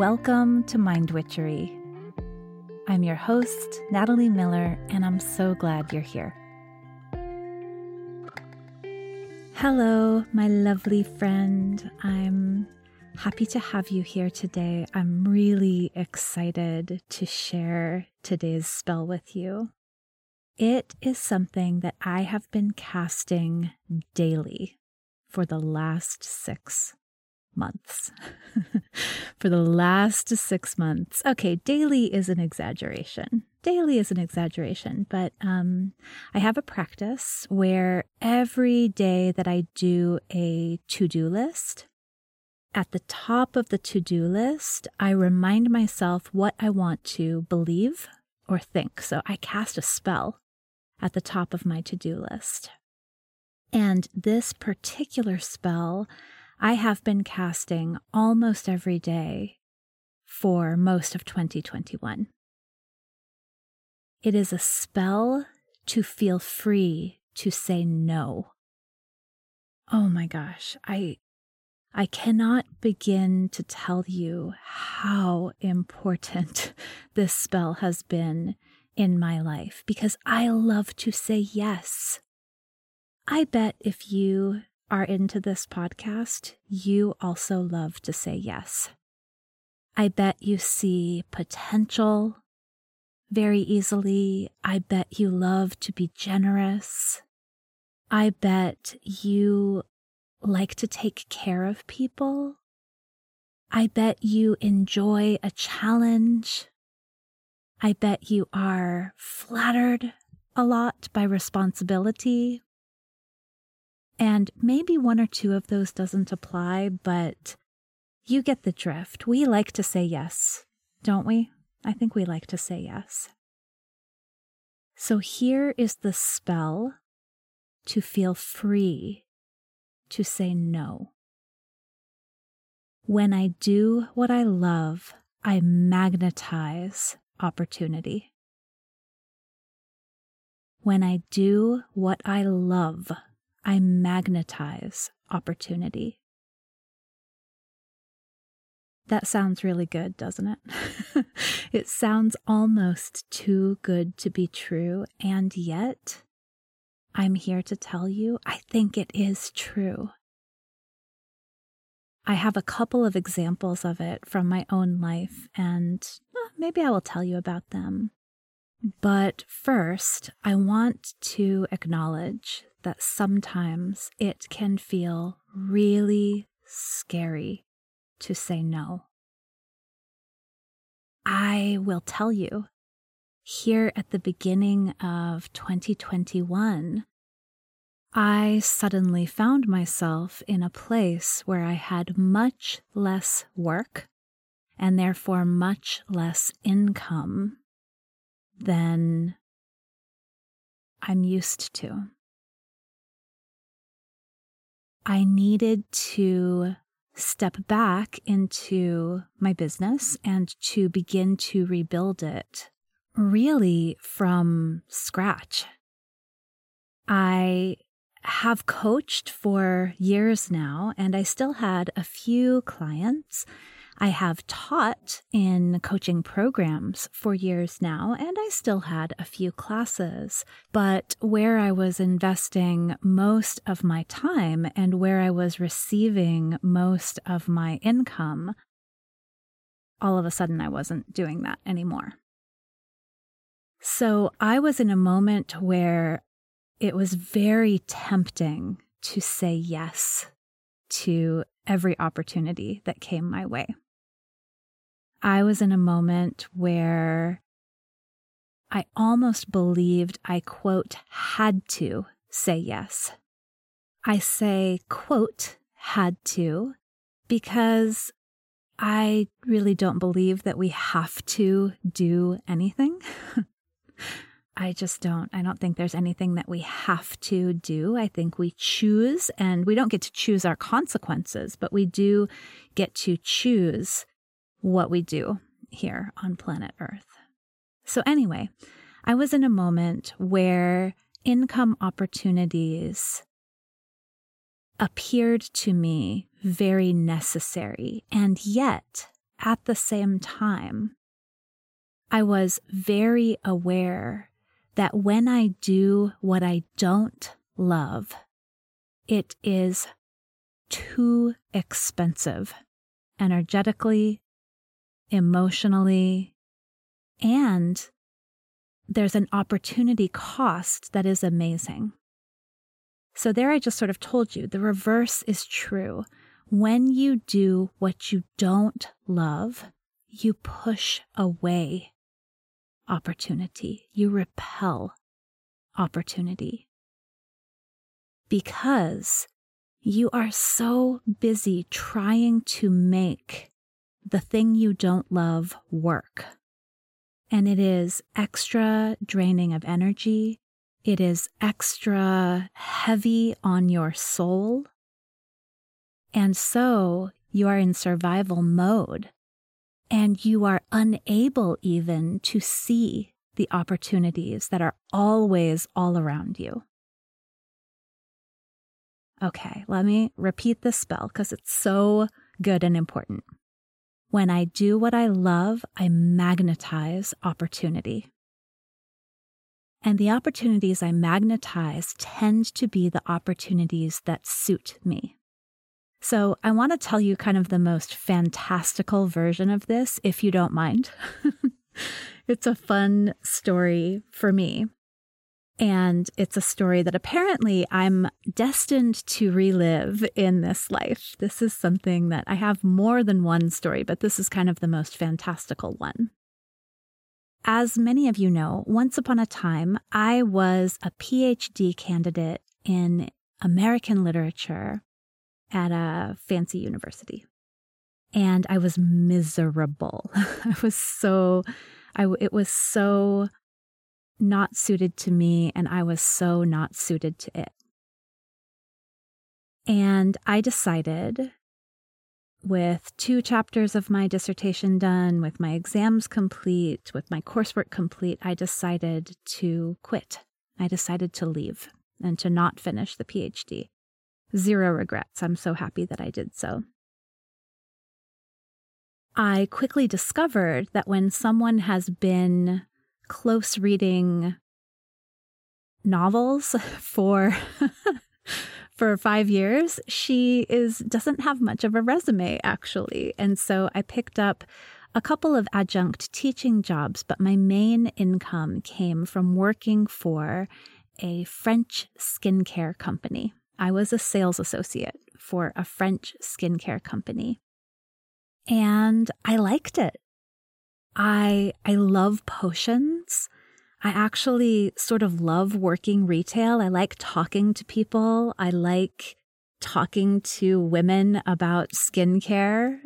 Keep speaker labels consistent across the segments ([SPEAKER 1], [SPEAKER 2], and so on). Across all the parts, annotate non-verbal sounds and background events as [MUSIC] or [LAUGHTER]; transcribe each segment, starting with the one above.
[SPEAKER 1] Welcome to Mind Witchery. I'm your host, Natalie Miller, and I'm so glad you're here. Hello, my lovely friend. I'm happy to have you here today. I'm really excited to share today's spell with you. It is something that I have been casting daily for the last six months. [LAUGHS] for the last six months. Okay, daily is an exaggeration. Daily is an exaggeration, but um, I have a practice where every day that I do a to do list, at the top of the to do list, I remind myself what I want to believe or think. So I cast a spell at the top of my to do list. And this particular spell I have been casting almost every day for most of 2021. It is a spell to feel free to say no. Oh my gosh, I I cannot begin to tell you how important [LAUGHS] this spell has been in my life because I love to say yes. I bet if you are into this podcast, you also love to say yes. I bet you see potential very easily. I bet you love to be generous. I bet you like to take care of people. I bet you enjoy a challenge. I bet you are flattered a lot by responsibility and maybe one or two of those doesn't apply, but you get the drift. We like to say yes, don't we? I think we like to say yes. So here is the spell to feel free to say no. When I do what I love, I magnetize opportunity. When I do what I love, I magnetize opportunity. That sounds really good, doesn't it? [LAUGHS] it sounds almost too good to be true, and yet I'm here to tell you I think it is true. I have a couple of examples of it from my own life, and well, maybe I will tell you about them. But first, I want to acknowledge that sometimes it can feel really scary to say no. I will tell you, here at the beginning of 2021, I suddenly found myself in a place where I had much less work and therefore much less income than I'm used to. I needed to step back into my business and to begin to rebuild it really from scratch. I have coached for years now, and I still had a few clients I have taught in coaching programs for years now, and I still had a few classes. But where I was investing most of my time and where I was receiving most of my income, all of a sudden I wasn't doing that anymore. So I was in a moment where it was very tempting to say yes to every opportunity that came my way. I was in a moment where I almost believed I, quote, had to say yes. I say, quote, had to, because I really don't believe that we have to do anything. [LAUGHS] I just don't. I don't think there's anything that we have to do. I think we choose, and we don't get to choose our consequences, but we do get to choose what we do here on planet Earth. So, anyway, I was in a moment where income opportunities appeared to me very necessary, and yet at the same time, I was very aware that when I do what I don't love, it is too expensive energetically, emotionally, and there's an opportunity cost that is amazing. So, there I just sort of told you the reverse is true. When you do what you don't love, you push away opportunity, you repel opportunity. Because you are so busy trying to make the thing you don't love work. And it is extra draining of energy. It is extra heavy on your soul. And so you are in survival mode and you are unable even to see the opportunities that are always all around you. Okay, let me repeat this spell because it's so good and important. When I do what I love, I magnetize opportunity. And the opportunities I magnetize tend to be the opportunities that suit me. So I want to tell you kind of the most fantastical version of this, if you don't mind. [LAUGHS] it's a fun story for me. And it's a story that apparently I'm destined to relive in this life. This is something that I have more than one story, but this is kind of the most fantastical one. As many of you know, once upon a time, I was a PhD candidate in American literature at a fancy university. And I was miserable. [LAUGHS] I was so, I, it was so not suited to me, and I was so not suited to it. And I decided, with two chapters of my dissertation done, with my exams complete, with my coursework complete, I decided to quit. I decided to leave and to not finish the PhD. Zero regrets. I'm so happy that I did so. I quickly discovered that when someone has been close reading novels [LAUGHS] for for 5 years, she is doesn't have much of a resume actually. And so I picked up a couple of adjunct teaching jobs, but my main income came from working for a French skincare company. I was a sales associate for a French skincare company. And I liked it. I I love potions. I actually sort of love working retail. I like talking to people. I like talking to women about skincare.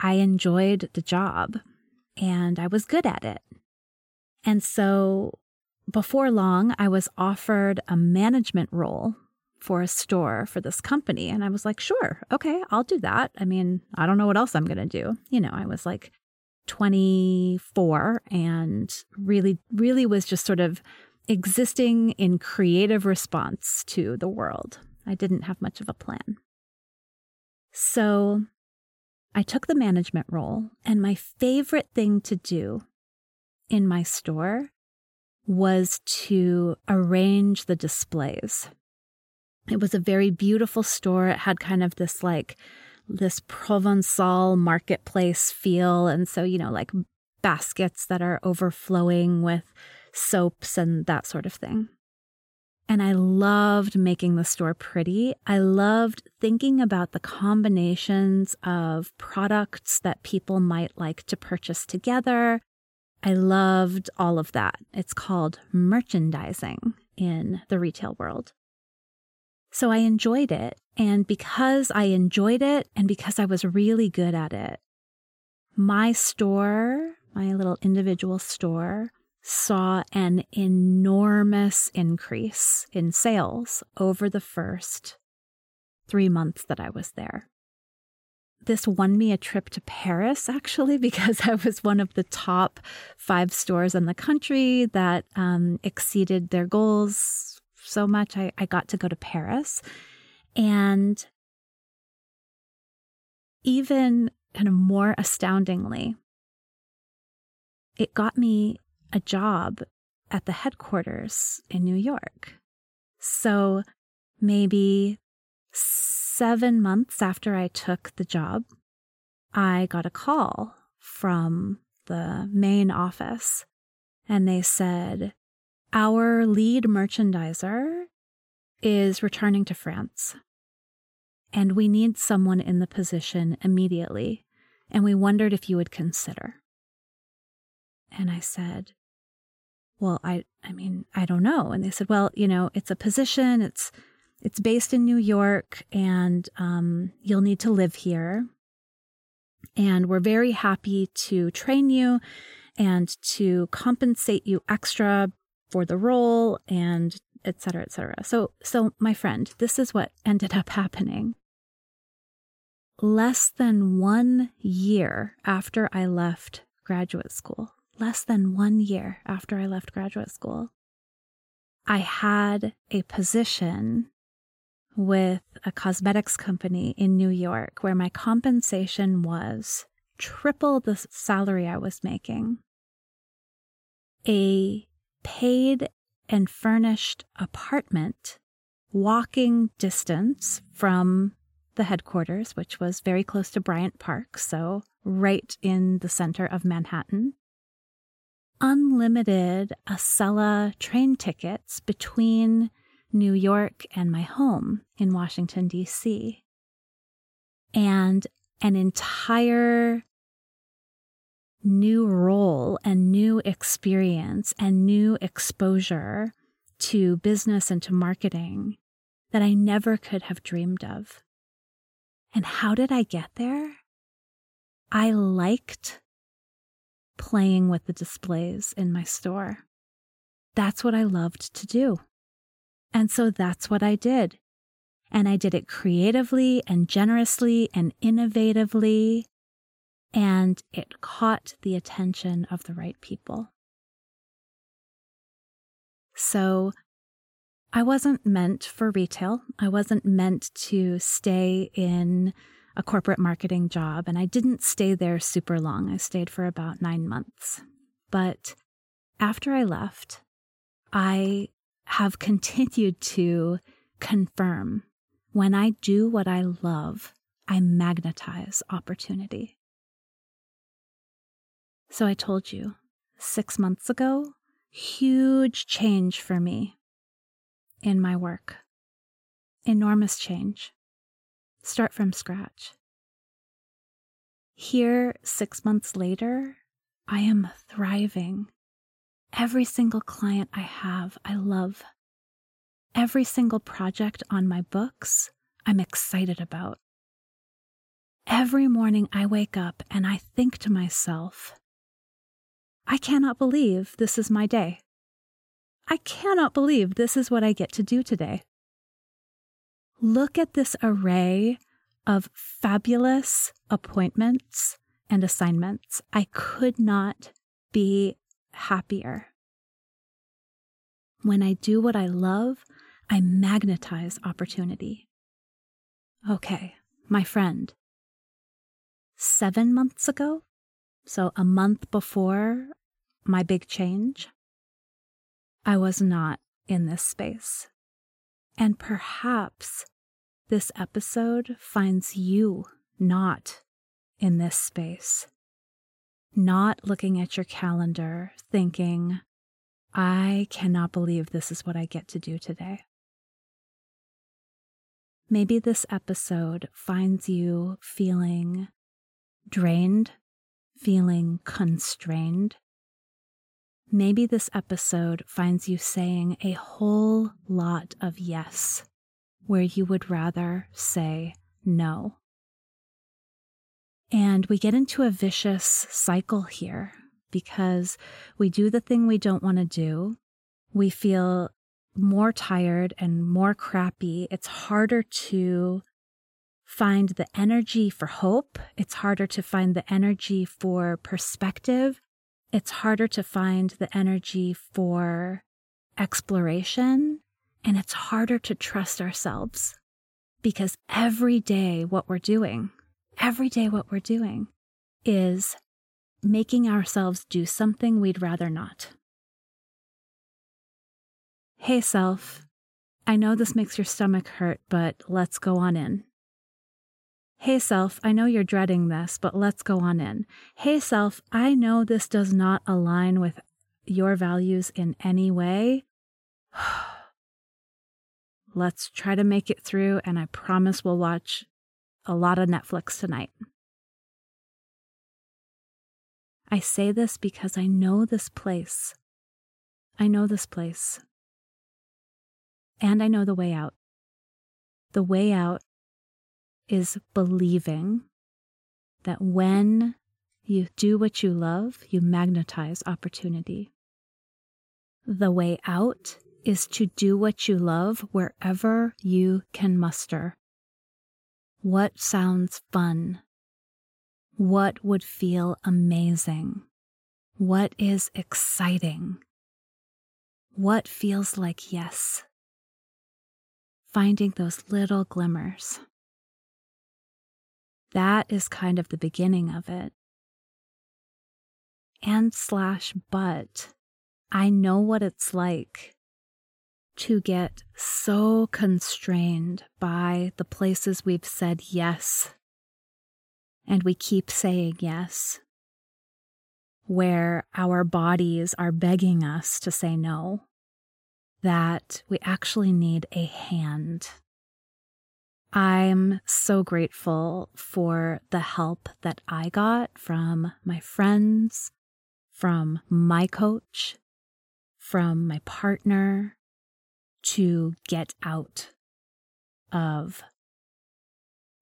[SPEAKER 1] I enjoyed the job and I was good at it. And so before long, I was offered a management role for a store for this company. And I was like, sure, okay, I'll do that. I mean, I don't know what else I'm going to do. You know, I was like 24 and really, really was just sort of existing in creative response to the world. I didn't have much of a plan. So I took the management role, and my favorite thing to do in my store was to arrange the displays it was a very beautiful store. It had kind of this like this Provençal marketplace feel. And so, you know, like baskets that are overflowing with soaps and that sort of thing. And I loved making the store pretty. I loved thinking about the combinations of products that people might like to purchase together. I loved all of that. It's called merchandising in the retail world. So I enjoyed it. And because I enjoyed it and because I was really good at it, my store, my little individual store, saw an enormous increase in sales over the first three months that I was there. This won me a trip to Paris, [LAUGHS] actually, because I was one of the top five stores in the country that um, exceeded their goals so much. I, I got to go to Paris. And even kind of more astoundingly, it got me a job at the headquarters in New York. So maybe seven months after I took the job, I got a call from the main office and they said, Our lead merchandiser is returning to France and we need someone in the position immediately. And we wondered if you would consider. And I said, well, I, I mean, I don't know. And they said, well, you know, it's a position. It's, it's based in New York and, um, you'll need to live here. And we're very happy to train you and to compensate you extra for the role and et cetera, et cetera. So, so my friend, this is what ended up happening. Less than one year after I left graduate school, less than one year after I left graduate school, I had a position with a cosmetics company in New York where my compensation was triple the salary I was making. A paid and furnished apartment walking distance from the headquarters, which was very close to Bryant Park, so right in the center of Manhattan unlimited Acela train tickets between New York and my home in Washington, D.C. And an entire new role and new experience and new exposure to business and to marketing that I never could have dreamed of. And how did I get there? I liked playing with the displays in my store. That's what I loved to do. And so that's what I did. And I did it creatively and generously and innovatively. And it caught the attention of the right people. So I wasn't meant for retail. I wasn't meant to stay in a corporate marketing job, and I didn't stay there super long. I stayed for about nine months. But after I left, I have [LAUGHS] continued to confirm when I do what I love, I magnetize opportunity. So I told you six months ago, huge change for me in my work. Enormous change start from scratch. Here, six months later, I am thriving. Every single client I have, I love. Every single project on my books, I'm excited about. Every morning I wake up and I think to myself, I cannot believe this is my day. I cannot believe this is what I get to do today. Look at this array of fabulous appointments and assignments. I could not be happier. When I do what I love, I magnetize opportunity. Okay, my friend. Seven months ago, so a month before my big change, I was not in this space. And perhaps this episode finds you not in this space, not looking at your calendar thinking, I cannot believe this is what I get to do today. Maybe this episode finds you feeling drained, feeling constrained, Maybe this episode finds you saying a whole lot of yes, where you would rather say no. And we get into a vicious cycle here because we do the thing we don't want to do. We feel more tired and more crappy. It's harder to find the energy for hope. It's harder to find the energy for perspective it's harder to find the energy for exploration and it's harder to trust ourselves because every day what we're doing, every day what we're doing is making ourselves do something we'd rather not. Hey, self, I know this makes your stomach hurt, but let's go on in. Hey, self, I know you're dreading this, but let's go on in. Hey, self, I know this does not align with your values in any way. [SIGHS] let's try to make it through, and I promise we'll watch a lot of Netflix tonight. I say this because I know this place. I know this place. And I know the way out. The way out is believing that when you do what you love, you magnetize opportunity. The way out is to do what you love wherever you can muster. What sounds fun? What would feel amazing? What is exciting? What feels like yes? Finding those little glimmers. That is kind of the beginning of it. And slash, but I know what it's like to get so constrained by the places we've said yes. And we keep saying yes, where our bodies are begging us to say no, that we actually need a hand. I'm so grateful for the help that I got from my friends, from my coach, from my partner, to get out of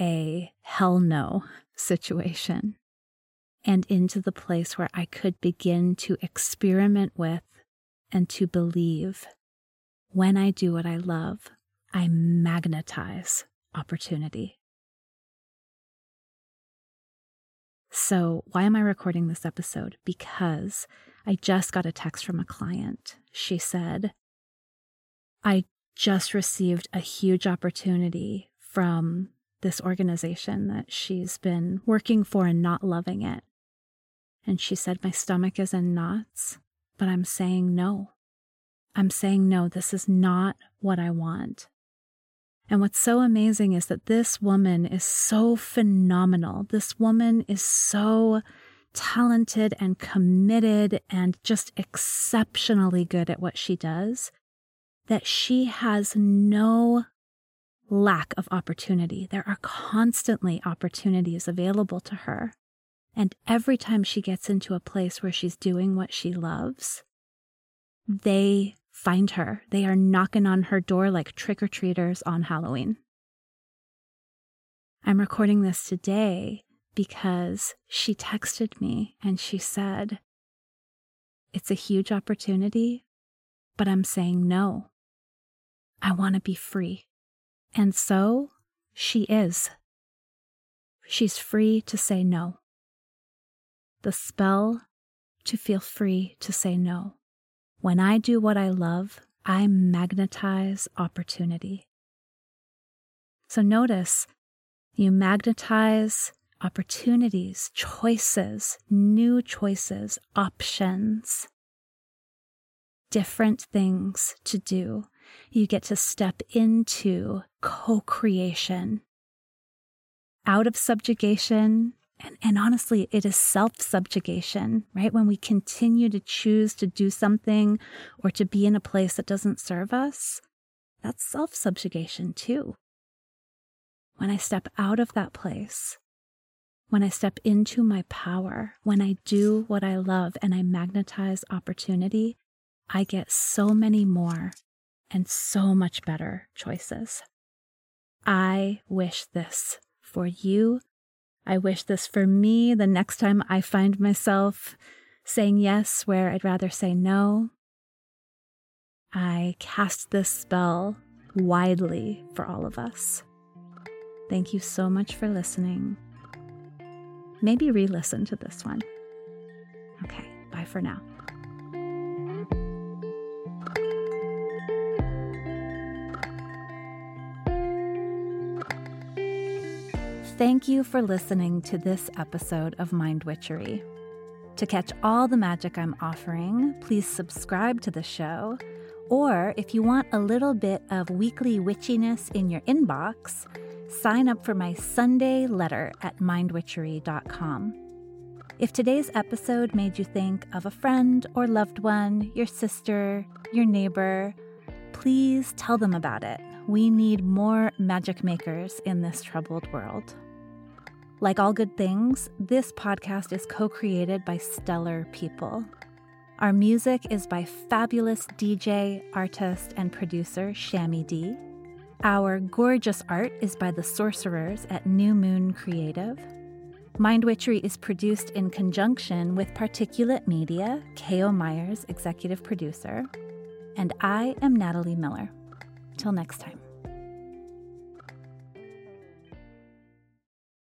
[SPEAKER 1] a hell no situation and into the place where I could begin to experiment with and to believe when I do what I love, I magnetize opportunity. So, why am I recording this episode? Because I just got a text from a client. She said, I just received a huge opportunity from this organization that she's been working for and not loving it. And she said, My stomach is in knots, but I'm saying no. I'm saying no, this is not what I want. And what's so amazing is that this woman is so phenomenal. This woman is so talented and committed and just exceptionally good at what she does that she has no lack of opportunity. There are constantly opportunities available to her. And every time she gets into a place where she's doing what she loves, they find her. They are knocking on her door like trick or treaters on Halloween. I'm recording this today because she texted me and she said, It's a huge opportunity, but I'm saying no. I want to be free. And so she is. She's free to say no. The spell to feel free to say no. When I do what I love, I magnetize opportunity. So notice you magnetize opportunities, choices, new choices, options, different things to do you get to step into co creation. Out of subjugation, and, and honestly, it is self subjugation, right? When we continue to choose to do something or to be in a place that doesn't serve us, that's self subjugation too. When I step out of that place, when I step into my power, when I do what I love and I magnetize opportunity, I get so many more and so much better choices. I wish this for you. I wish this for me the next time I find myself saying yes where I'd rather say no. I cast this spell widely for all of us. Thank you so much for listening. Maybe re listen to this one. Okay, bye for now. Thank you for listening to this episode of Mind Witchery. To catch all the magic I'm offering, please subscribe to the show. Or if you want a little bit of weekly witchiness in your inbox, sign up for my Sunday letter at mindwitchery.com. If today's episode made you think of a friend or loved one, your sister, your neighbor, please tell them about it. We need more magic makers in this troubled world. Like all good things, this podcast is co created by stellar people. Our music is by fabulous DJ, artist, and producer Shammy D. Our gorgeous art is by the sorcerers at New Moon Creative. Mind Witchery is produced in conjunction with Particulate Media, K.O. Myers, executive producer. And I am Natalie Miller. Till next time.